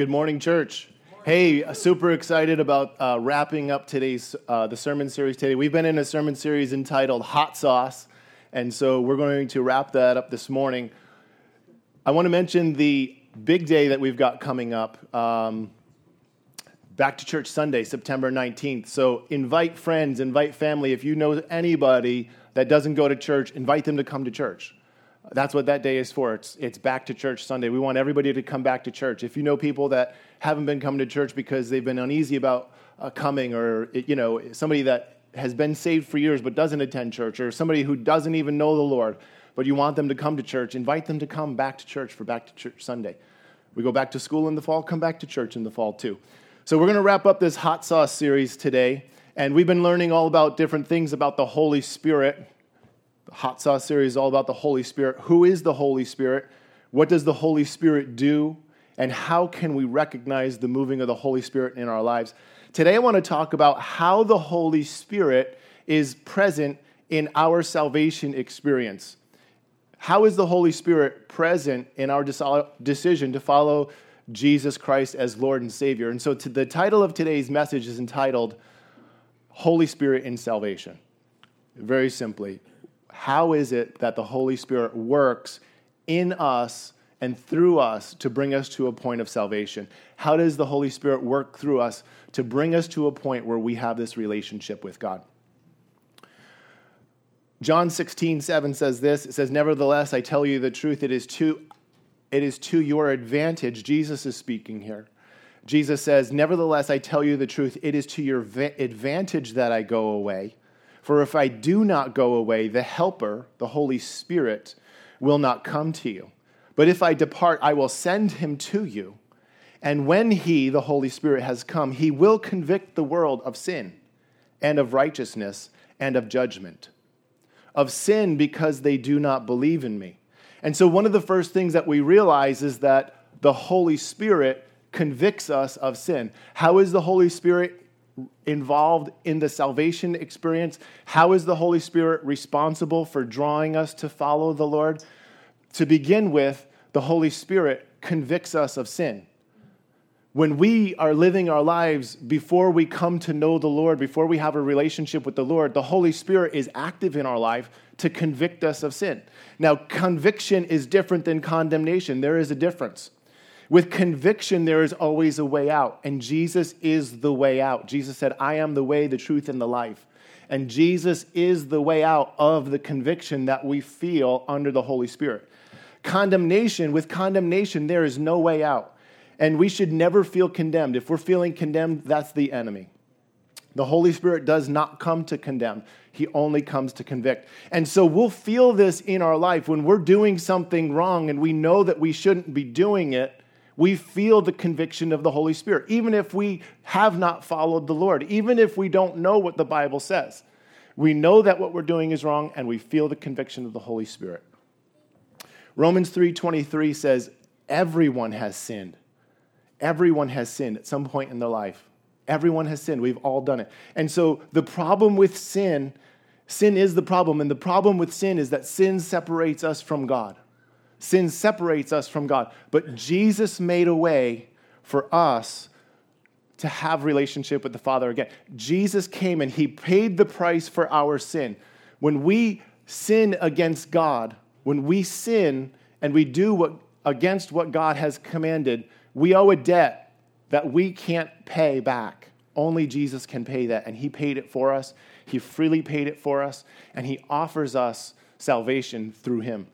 Good morning, church. Hey, super excited about uh, wrapping up today's uh, the sermon series today. We've been in a sermon series entitled "Hot Sauce," and so we're going to wrap that up this morning. I want to mention the big day that we've got coming up. Um, Back to Church Sunday, September 19th. So invite friends, invite family. If you know anybody that doesn't go to church, invite them to come to church. That's what that day is for. It's, it's back to church Sunday. We want everybody to come back to church. If you know people that haven't been coming to church because they've been uneasy about uh, coming, or you know somebody that has been saved for years but doesn't attend church, or somebody who doesn't even know the Lord, but you want them to come to church, invite them to come back to church for Back to Church Sunday. We go back to school in the fall, come back to church in the fall too. So we're going to wrap up this hot sauce series today, and we've been learning all about different things about the Holy Spirit Hot Sauce series all about the Holy Spirit. Who is the Holy Spirit? What does the Holy Spirit do? And how can we recognize the moving of the Holy Spirit in our lives? Today, I want to talk about how the Holy Spirit is present in our salvation experience. How is the Holy Spirit present in our decision to follow Jesus Christ as Lord and Savior? And so, the title of today's message is entitled Holy Spirit in Salvation. Very simply, how is it that the Holy Spirit works in us and through us to bring us to a point of salvation? How does the Holy Spirit work through us to bring us to a point where we have this relationship with God? John 16, 7 says this. It says, Nevertheless, I tell you the truth, it is to, it is to your advantage. Jesus is speaking here. Jesus says, Nevertheless, I tell you the truth, it is to your advantage that I go away. For if I do not go away, the Helper, the Holy Spirit, will not come to you. But if I depart, I will send him to you. And when he, the Holy Spirit, has come, he will convict the world of sin and of righteousness and of judgment. Of sin because they do not believe in me. And so, one of the first things that we realize is that the Holy Spirit convicts us of sin. How is the Holy Spirit involved in the salvation experience? How is the Holy Spirit responsible for drawing us to follow the Lord? To begin with, the Holy Spirit convicts us of sin. When we are living our lives before we come to know the Lord, before we have a relationship with the Lord, the Holy Spirit is active in our life to convict us of sin. Now, conviction is different than condemnation. There is a difference. With conviction, there is always a way out, and Jesus is the way out. Jesus said, I am the way, the truth, and the life. And Jesus is the way out of the conviction that we feel under the Holy Spirit. Condemnation, with condemnation, there is no way out. And we should never feel condemned. If we're feeling condemned, that's the enemy. The Holy Spirit does not come to condemn, He only comes to convict. And so we'll feel this in our life when we're doing something wrong and we know that we shouldn't be doing it we feel the conviction of the Holy Spirit, even if we have not followed the Lord, even if we don't know what the Bible says. We know that what we're doing is wrong and we feel the conviction of the Holy Spirit. Romans 3:23 says everyone has sinned. Everyone has sinned at some point in their life. Everyone has sinned. We've all done it. And so the problem with sin, sin is the problem and the problem with sin is that sin separates us from God. Sin separates us from God. But Jesus made a way for us to have relationship with the Father again. Jesus came and he paid the price for our sin. When we sin against God, when we sin and we do what against what God has commanded, we owe a debt that we can't pay back. Only Jesus can pay that and he paid it for us. He freely paid it for us and he offers us salvation through him.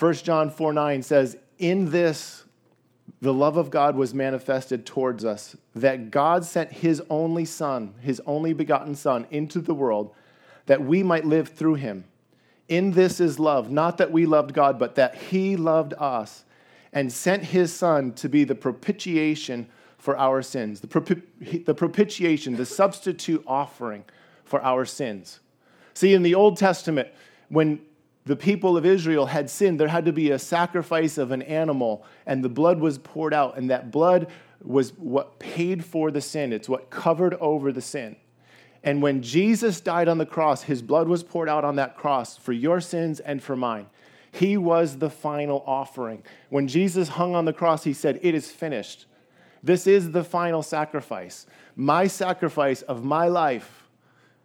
1 John 4 9 says, In this the love of God was manifested towards us, that God sent his only Son, his only begotten Son, into the world, that we might live through him. In this is love, not that we loved God, but that he loved us and sent his Son to be the propitiation for our sins, the, propi- the propitiation, the substitute offering for our sins. See, in the Old Testament, when the people of Israel had sinned, there had to be a sacrifice of an animal, and the blood was poured out, and that blood was what paid for the sin. It's what covered over the sin. And when Jesus died on the cross, his blood was poured out on that cross for your sins and for mine. He was the final offering. When Jesus hung on the cross, he said, It is finished. This is the final sacrifice. My sacrifice of my life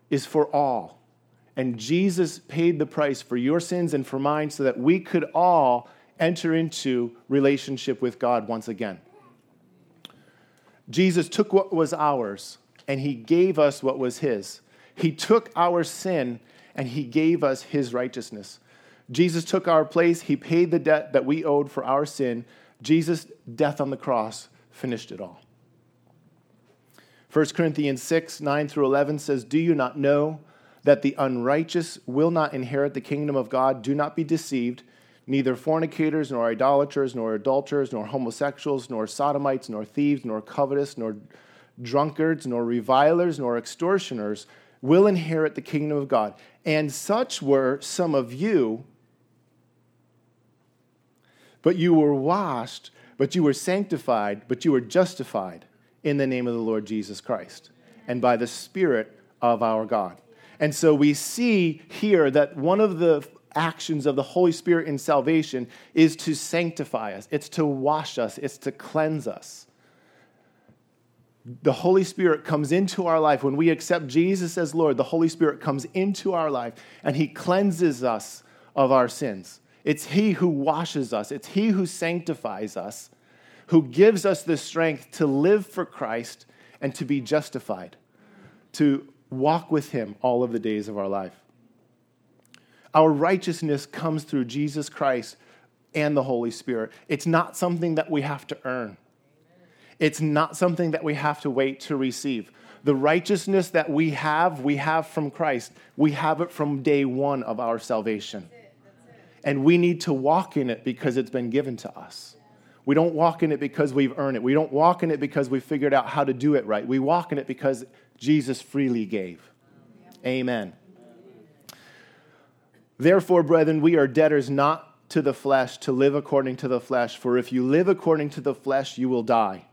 is for all. And Jesus paid the price for your sins and for mine so that we could all enter into relationship with God once again. Jesus took what was ours and he gave us what was his. He took our sin and he gave us his righteousness. Jesus took our place, he paid the debt that we owed for our sin. Jesus' death on the cross finished it all. 1 Corinthians 6 9 through 11 says, Do you not know that the unrighteous will not inherit the kingdom of God? Do not be deceived. Neither fornicators, nor idolaters, nor adulterers, nor homosexuals, nor sodomites, nor thieves, nor covetous, nor drunkards, nor revilers, nor extortioners will inherit the kingdom of God. And such were some of you. But you were washed, but you were sanctified, but you were justified in the name of the Lord Jesus Christ and by the Spirit of our God. And so we see here that one of the actions of the Holy Spirit in salvation is to sanctify us, it's to wash us, it's to cleanse us. The Holy Spirit comes into our life. When we accept Jesus as Lord, the Holy Spirit comes into our life and He cleanses us of our sins. It's He who washes us, it's He who sanctifies us, who gives us the strength to live for Christ and to be justified, to walk with Him all of the days of our life. Our righteousness comes through Jesus Christ and the Holy Spirit. It's not something that we have to earn, it's not something that we have to wait to receive. The righteousness that we have, we have from Christ. We have it from day one of our salvation. And we need to walk in it because it's been given to us. We don't walk in it because we've earned it. We don't walk in it because we figured out how to do it right. We walk in it because Jesus freely gave. Amen. Therefore, brethren, we are debtors not to the flesh to live according to the flesh. For if you live according to the flesh, you will die.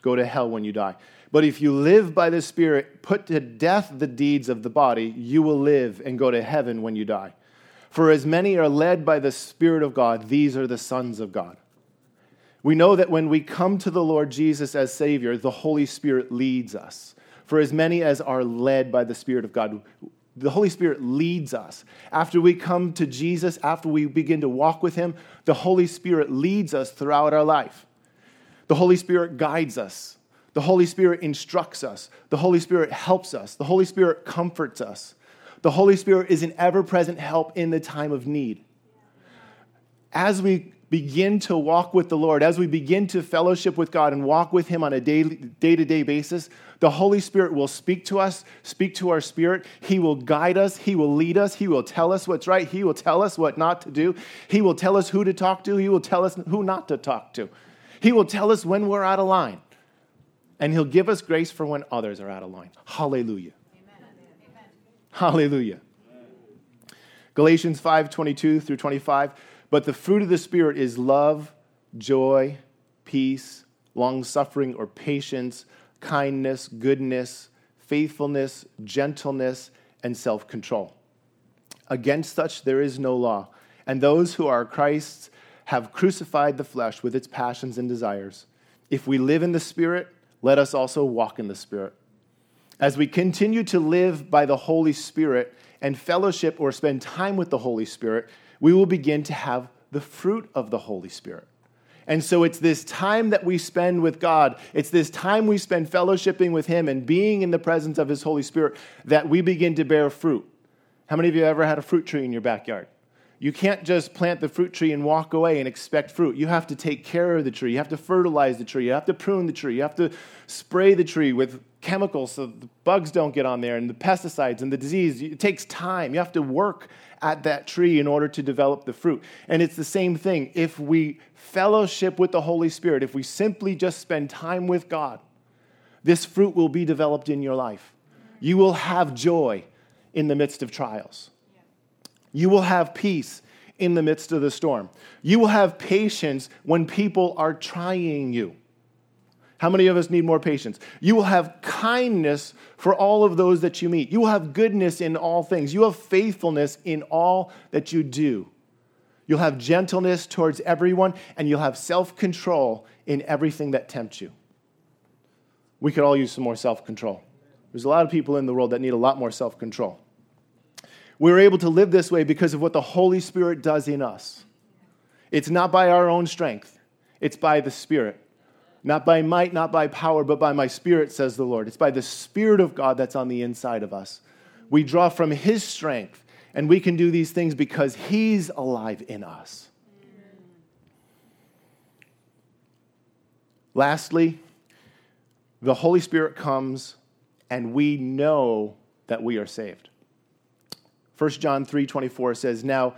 Go to hell when you die. But if you live by the Spirit, put to death the deeds of the body, you will live and go to heaven when you die. For as many are led by the Spirit of God, these are the sons of God. We know that when we come to the Lord Jesus as Savior, the Holy Spirit leads us. For as many as are led by the Spirit of God, the Holy Spirit leads us. After we come to Jesus, after we begin to walk with Him, the Holy Spirit leads us throughout our life. The Holy Spirit guides us. The Holy Spirit instructs us. The Holy Spirit helps us. The Holy Spirit comforts us. The Holy Spirit is an ever present help in the time of need. As we begin to walk with the Lord, as we begin to fellowship with God and walk with Him on a day to day basis, the Holy Spirit will speak to us, speak to our spirit. He will guide us, He will lead us, He will tell us what's right, He will tell us what not to do, He will tell us who to talk to, He will tell us who not to talk to. He will tell us when we're out of line, and He'll give us grace for when others are out of line. Hallelujah. Amen. Hallelujah. Galatians 5 22 through 25. But the fruit of the Spirit is love, joy, peace, long suffering or patience, kindness, goodness, faithfulness, gentleness, and self control. Against such there is no law. And those who are Christ's have crucified the flesh with its passions and desires. If we live in the Spirit, let us also walk in the Spirit. As we continue to live by the Holy Spirit and fellowship or spend time with the Holy Spirit, we will begin to have the fruit of the Holy Spirit. And so it's this time that we spend with God, it's this time we spend fellowshipping with Him and being in the presence of His Holy Spirit that we begin to bear fruit. How many of you ever had a fruit tree in your backyard? You can't just plant the fruit tree and walk away and expect fruit. You have to take care of the tree. You have to fertilize the tree. You have to prune the tree. You have to spray the tree with chemicals so the bugs don't get on there and the pesticides and the disease. It takes time. You have to work at that tree in order to develop the fruit. And it's the same thing. If we fellowship with the Holy Spirit, if we simply just spend time with God, this fruit will be developed in your life. You will have joy in the midst of trials. You will have peace in the midst of the storm. You will have patience when people are trying you. How many of us need more patience? You will have kindness for all of those that you meet. You will have goodness in all things. You have faithfulness in all that you do. You'll have gentleness towards everyone, and you'll have self control in everything that tempts you. We could all use some more self control. There's a lot of people in the world that need a lot more self control. We're able to live this way because of what the Holy Spirit does in us. It's not by our own strength, it's by the Spirit. Not by might, not by power, but by my Spirit, says the Lord. It's by the Spirit of God that's on the inside of us. We draw from His strength, and we can do these things because He's alive in us. Lastly, the Holy Spirit comes and we know that we are saved. 1 John 3:24 says, "Now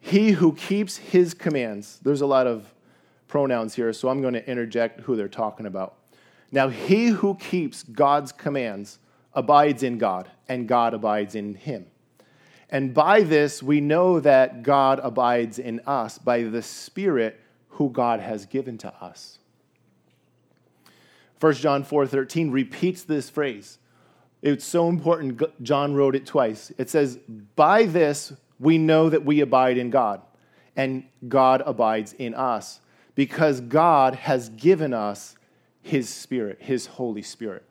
he who keeps his commands." There's a lot of pronouns here, so I'm going to interject who they're talking about. Now, he who keeps God's commands abides in God, and God abides in him. And by this, we know that God abides in us by the Spirit who God has given to us. 1 John 4:13 repeats this phrase. It's so important John wrote it twice. It says, "By this we know that we abide in God, and God abides in us, because God has given us his spirit, his Holy Spirit."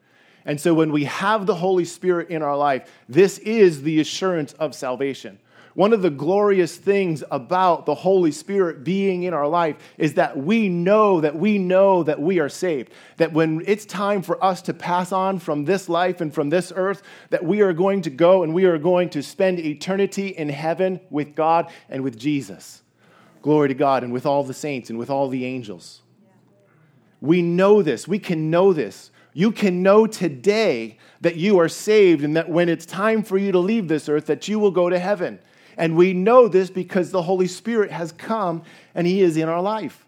And so when we have the Holy Spirit in our life, this is the assurance of salvation. One of the glorious things about the Holy Spirit being in our life is that we know that we know that we are saved. That when it's time for us to pass on from this life and from this earth, that we are going to go and we are going to spend eternity in heaven with God and with Jesus. Glory to God and with all the saints and with all the angels. We know this. We can know this. You can know today that you are saved and that when it's time for you to leave this earth that you will go to heaven. And we know this because the Holy Spirit has come and He is in our life.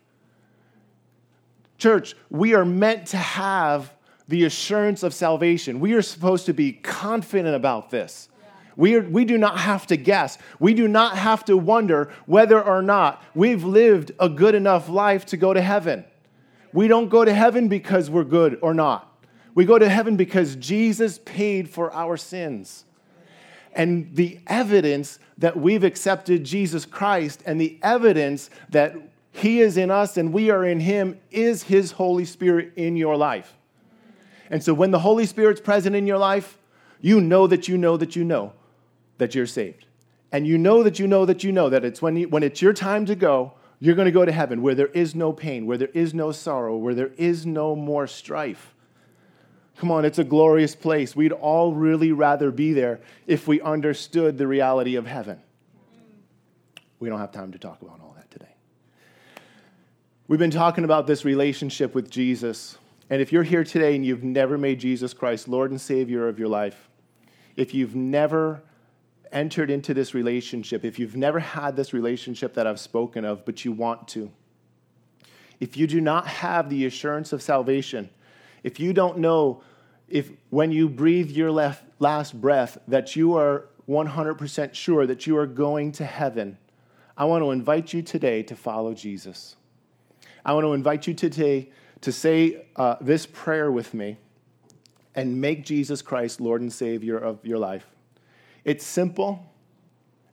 Church, we are meant to have the assurance of salvation. We are supposed to be confident about this. We, are, we do not have to guess. We do not have to wonder whether or not we've lived a good enough life to go to heaven. We don't go to heaven because we're good or not. We go to heaven because Jesus paid for our sins. And the evidence that we've accepted Jesus Christ and the evidence that He is in us and we are in Him is His Holy Spirit in your life. And so when the Holy Spirit's present in your life, you know that you know that you know that you're saved. And you know that you know that you know that it's when, you, when it's your time to go, you're going to go to heaven where there is no pain, where there is no sorrow, where there is no more strife. Come on, it's a glorious place. We'd all really rather be there if we understood the reality of heaven. We don't have time to talk about all that today. We've been talking about this relationship with Jesus. And if you're here today and you've never made Jesus Christ Lord and Savior of your life, if you've never entered into this relationship, if you've never had this relationship that I've spoken of, but you want to, if you do not have the assurance of salvation, if you don't know if when you breathe your last breath that you are 100% sure that you are going to heaven, I want to invite you today to follow Jesus. I want to invite you today to say uh, this prayer with me and make Jesus Christ Lord and Savior of your life. It's simple,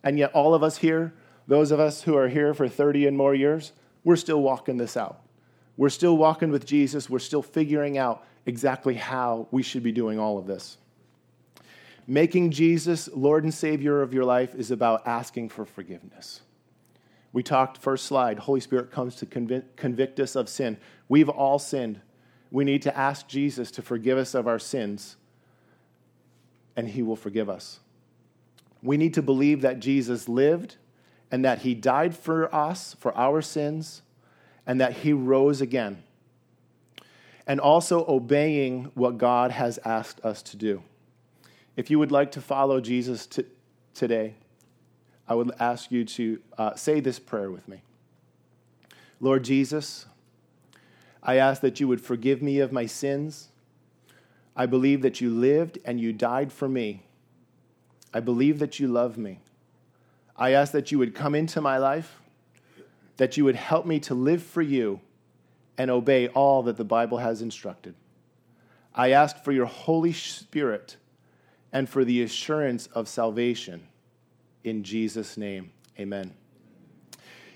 and yet all of us here, those of us who are here for 30 and more years, we're still walking this out. We're still walking with Jesus. We're still figuring out exactly how we should be doing all of this. Making Jesus Lord and Savior of your life is about asking for forgiveness. We talked, first slide, Holy Spirit comes to convict, convict us of sin. We've all sinned. We need to ask Jesus to forgive us of our sins, and He will forgive us. We need to believe that Jesus lived and that He died for us, for our sins, and that He rose again and also obeying what God has asked us to do. If you would like to follow Jesus t- today, I would ask you to uh, say this prayer with me. Lord Jesus, I ask that you would forgive me of my sins. I believe that you lived and you died for me. I believe that you love me. I ask that you would come into my life, that you would help me to live for you and obey all that the Bible has instructed. I ask for your Holy Spirit and for the assurance of salvation. In Jesus' name, amen.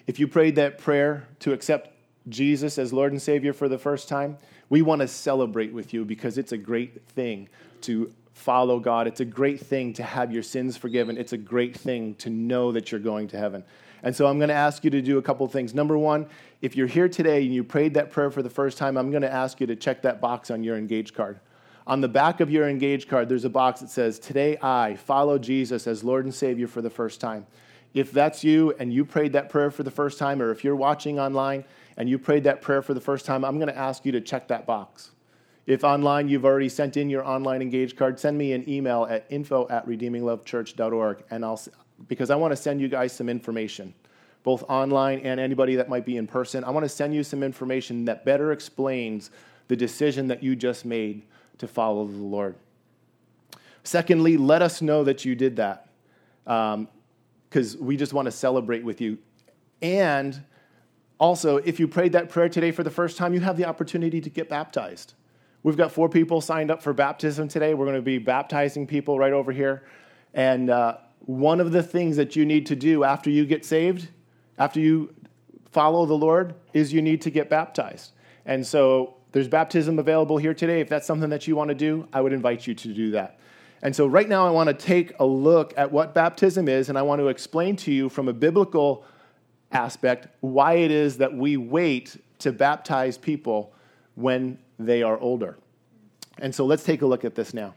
If you prayed that prayer to accept Jesus as Lord and Savior for the first time, we want to celebrate with you because it's a great thing to follow God. It's a great thing to have your sins forgiven. It's a great thing to know that you're going to heaven. And so I'm going to ask you to do a couple things. Number one, if you're here today and you prayed that prayer for the first time, I'm going to ask you to check that box on your engage card. On the back of your engage card, there's a box that says, Today I follow Jesus as Lord and Savior for the first time. If that's you and you prayed that prayer for the first time, or if you're watching online and you prayed that prayer for the first time, I'm going to ask you to check that box. If online you've already sent in your online engage card, send me an email at info at redeeminglovechurch.org and I'll, because I want to send you guys some information, both online and anybody that might be in person. I want to send you some information that better explains the decision that you just made to follow the Lord. Secondly, let us know that you did that because um, we just want to celebrate with you. And also, if you prayed that prayer today for the first time, you have the opportunity to get baptized. We've got four people signed up for baptism today. We're going to be baptizing people right over here. And uh, one of the things that you need to do after you get saved, after you follow the Lord, is you need to get baptized. And so there's baptism available here today. If that's something that you want to do, I would invite you to do that. And so right now, I want to take a look at what baptism is, and I want to explain to you from a biblical aspect why it is that we wait to baptize people when they are older. And so let's take a look at this now.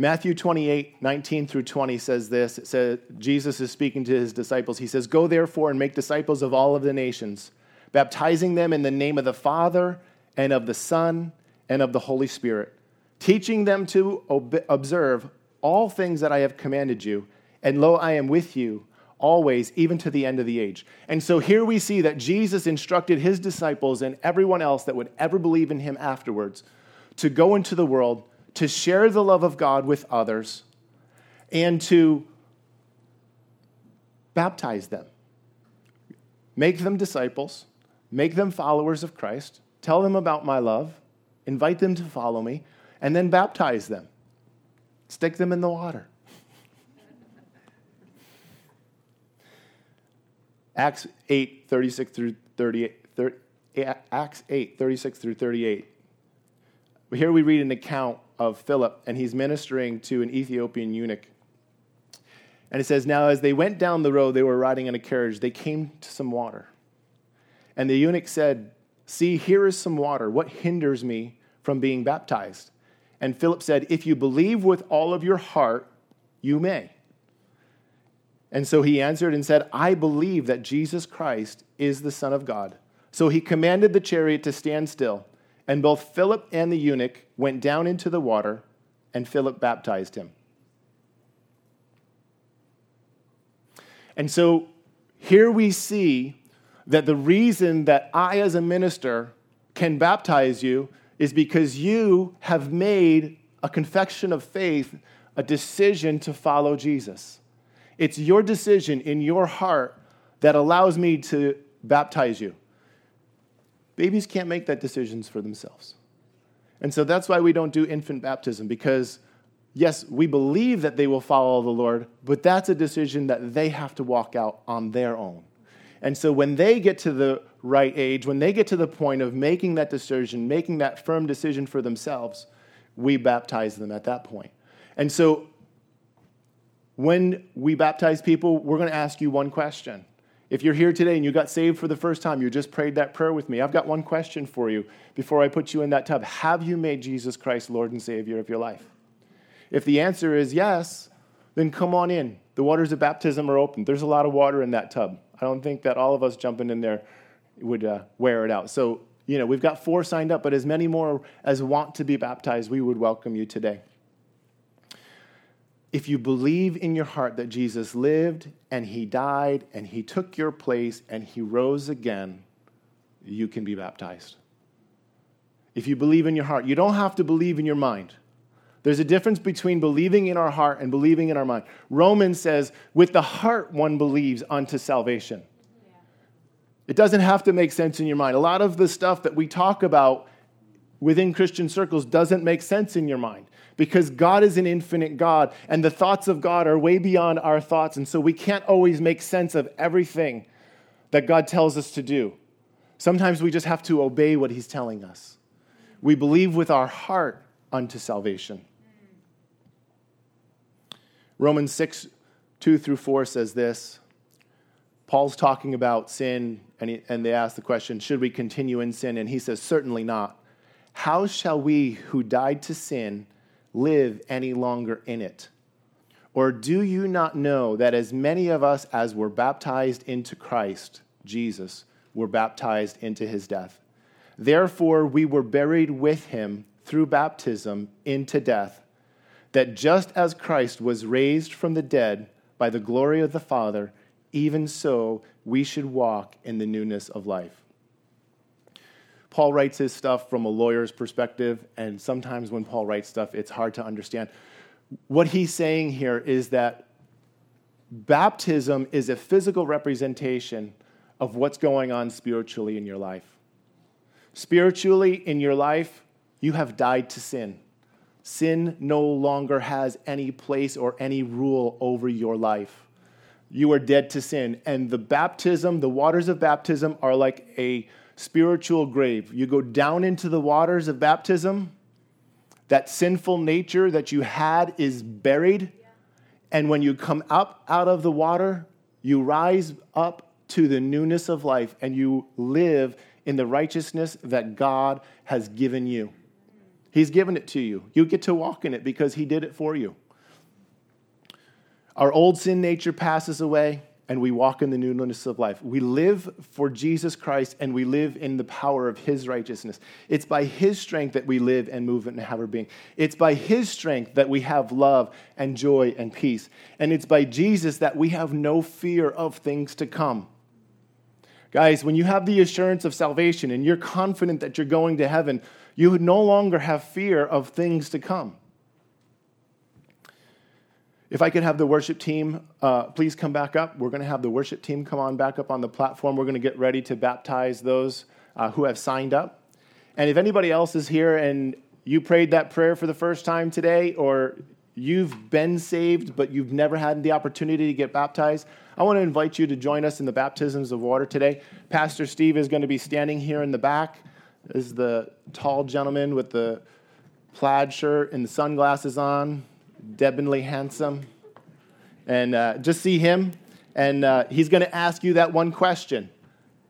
Matthew 28, 19 through 20 says this. It says, Jesus is speaking to his disciples. He says, Go therefore and make disciples of all of the nations, baptizing them in the name of the Father and of the Son and of the Holy Spirit, teaching them to ob- observe all things that I have commanded you. And lo, I am with you always, even to the end of the age. And so here we see that Jesus instructed his disciples and everyone else that would ever believe in him afterwards to go into the world, to share the love of God with others, and to baptize them. Make them disciples, make them followers of Christ, tell them about my love, invite them to follow me, and then baptize them. Stick them in the water. Acts 8, 36 through 38. 30, Acts 8, 36 through 38. Here we read an account of Philip, and he's ministering to an Ethiopian eunuch. And it says, Now as they went down the road, they were riding in a carriage, they came to some water. And the eunuch said, See, here is some water. What hinders me from being baptized? And Philip said, If you believe with all of your heart, you may. And so he answered and said, I believe that Jesus Christ is the Son of God. So he commanded the chariot to stand still, and both Philip and the eunuch went down into the water, and Philip baptized him. And so here we see that the reason that I, as a minister, can baptize you is because you have made a confession of faith, a decision to follow Jesus. It's your decision in your heart that allows me to baptize you. Babies can't make that decisions for themselves. And so that's why we don't do infant baptism because yes, we believe that they will follow the Lord, but that's a decision that they have to walk out on their own. And so when they get to the right age, when they get to the point of making that decision, making that firm decision for themselves, we baptize them at that point. And so when we baptize people, we're going to ask you one question. If you're here today and you got saved for the first time, you just prayed that prayer with me, I've got one question for you before I put you in that tub. Have you made Jesus Christ Lord and Savior of your life? If the answer is yes, then come on in. The waters of baptism are open. There's a lot of water in that tub. I don't think that all of us jumping in there would uh, wear it out. So, you know, we've got four signed up, but as many more as want to be baptized, we would welcome you today if you believe in your heart that Jesus lived and he died and he took your place and he rose again, you can be baptized. If you believe in your heart, you don't have to believe in your mind. There's a difference between believing in our heart and believing in our mind. Romans says, with the heart one believes unto salvation. It doesn't have to make sense in your mind. A lot of the stuff that we talk about within Christian circles doesn't make sense in your mind because God is an infinite God and the thoughts of God are way beyond our thoughts. And so we can't always make sense of everything that God tells us to do. Sometimes we just have to obey what He's telling us. We believe with our heart unto salvation. Romans 6, 2 through 4 says this. Paul's talking about sin, and, he, and they ask the question, Should we continue in sin? And he says, Certainly not. How shall we who died to sin live any longer in it? Or do you not know that as many of us as were baptized into Christ, Jesus, were baptized into his death? Therefore, we were buried with him through baptism into death, that just as Christ was raised from the dead by the glory of the Father, even so we should walk in the newness of life. Paul writes his stuff from a lawyer's perspective, and sometimes when Paul writes stuff, it's hard to understand. What he's saying here is that baptism is a physical representation of what's going on spiritually in your life. Spiritually, in your life, you have died to sin. Sin no longer has any place or any rule over your life. You are dead to sin. And the baptism, the waters of baptism, are like a spiritual grave. You go down into the waters of baptism, that sinful nature that you had is buried. And when you come up out of the water, you rise up to the newness of life and you live in the righteousness that God has given you. He's given it to you. You get to walk in it because He did it for you. Our old sin nature passes away and we walk in the newness of life. We live for Jesus Christ and we live in the power of his righteousness. It's by his strength that we live and move and have our being. It's by his strength that we have love and joy and peace. And it's by Jesus that we have no fear of things to come. Guys, when you have the assurance of salvation and you're confident that you're going to heaven, you no longer have fear of things to come. If I could have the worship team, uh, please come back up. We're going to have the worship team come on back up on the platform. We're going to get ready to baptize those uh, who have signed up. And if anybody else is here and you prayed that prayer for the first time today, or you've been saved but you've never had the opportunity to get baptized, I want to invite you to join us in the baptisms of water today. Pastor Steve is going to be standing here in the back. This is the tall gentleman with the plaid shirt and the sunglasses on debonairly handsome. And uh, just see him, and uh, he's going to ask you that one question.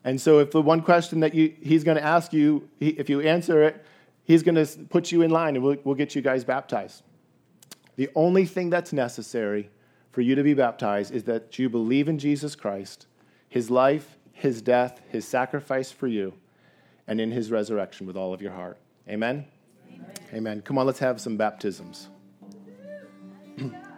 And so, if the one question that you, he's going to ask you, he, if you answer it, he's going to put you in line and we'll, we'll get you guys baptized. The only thing that's necessary for you to be baptized is that you believe in Jesus Christ, his life, his death, his sacrifice for you, and in his resurrection with all of your heart. Amen? Amen. Amen. Come on, let's have some baptisms. Mm.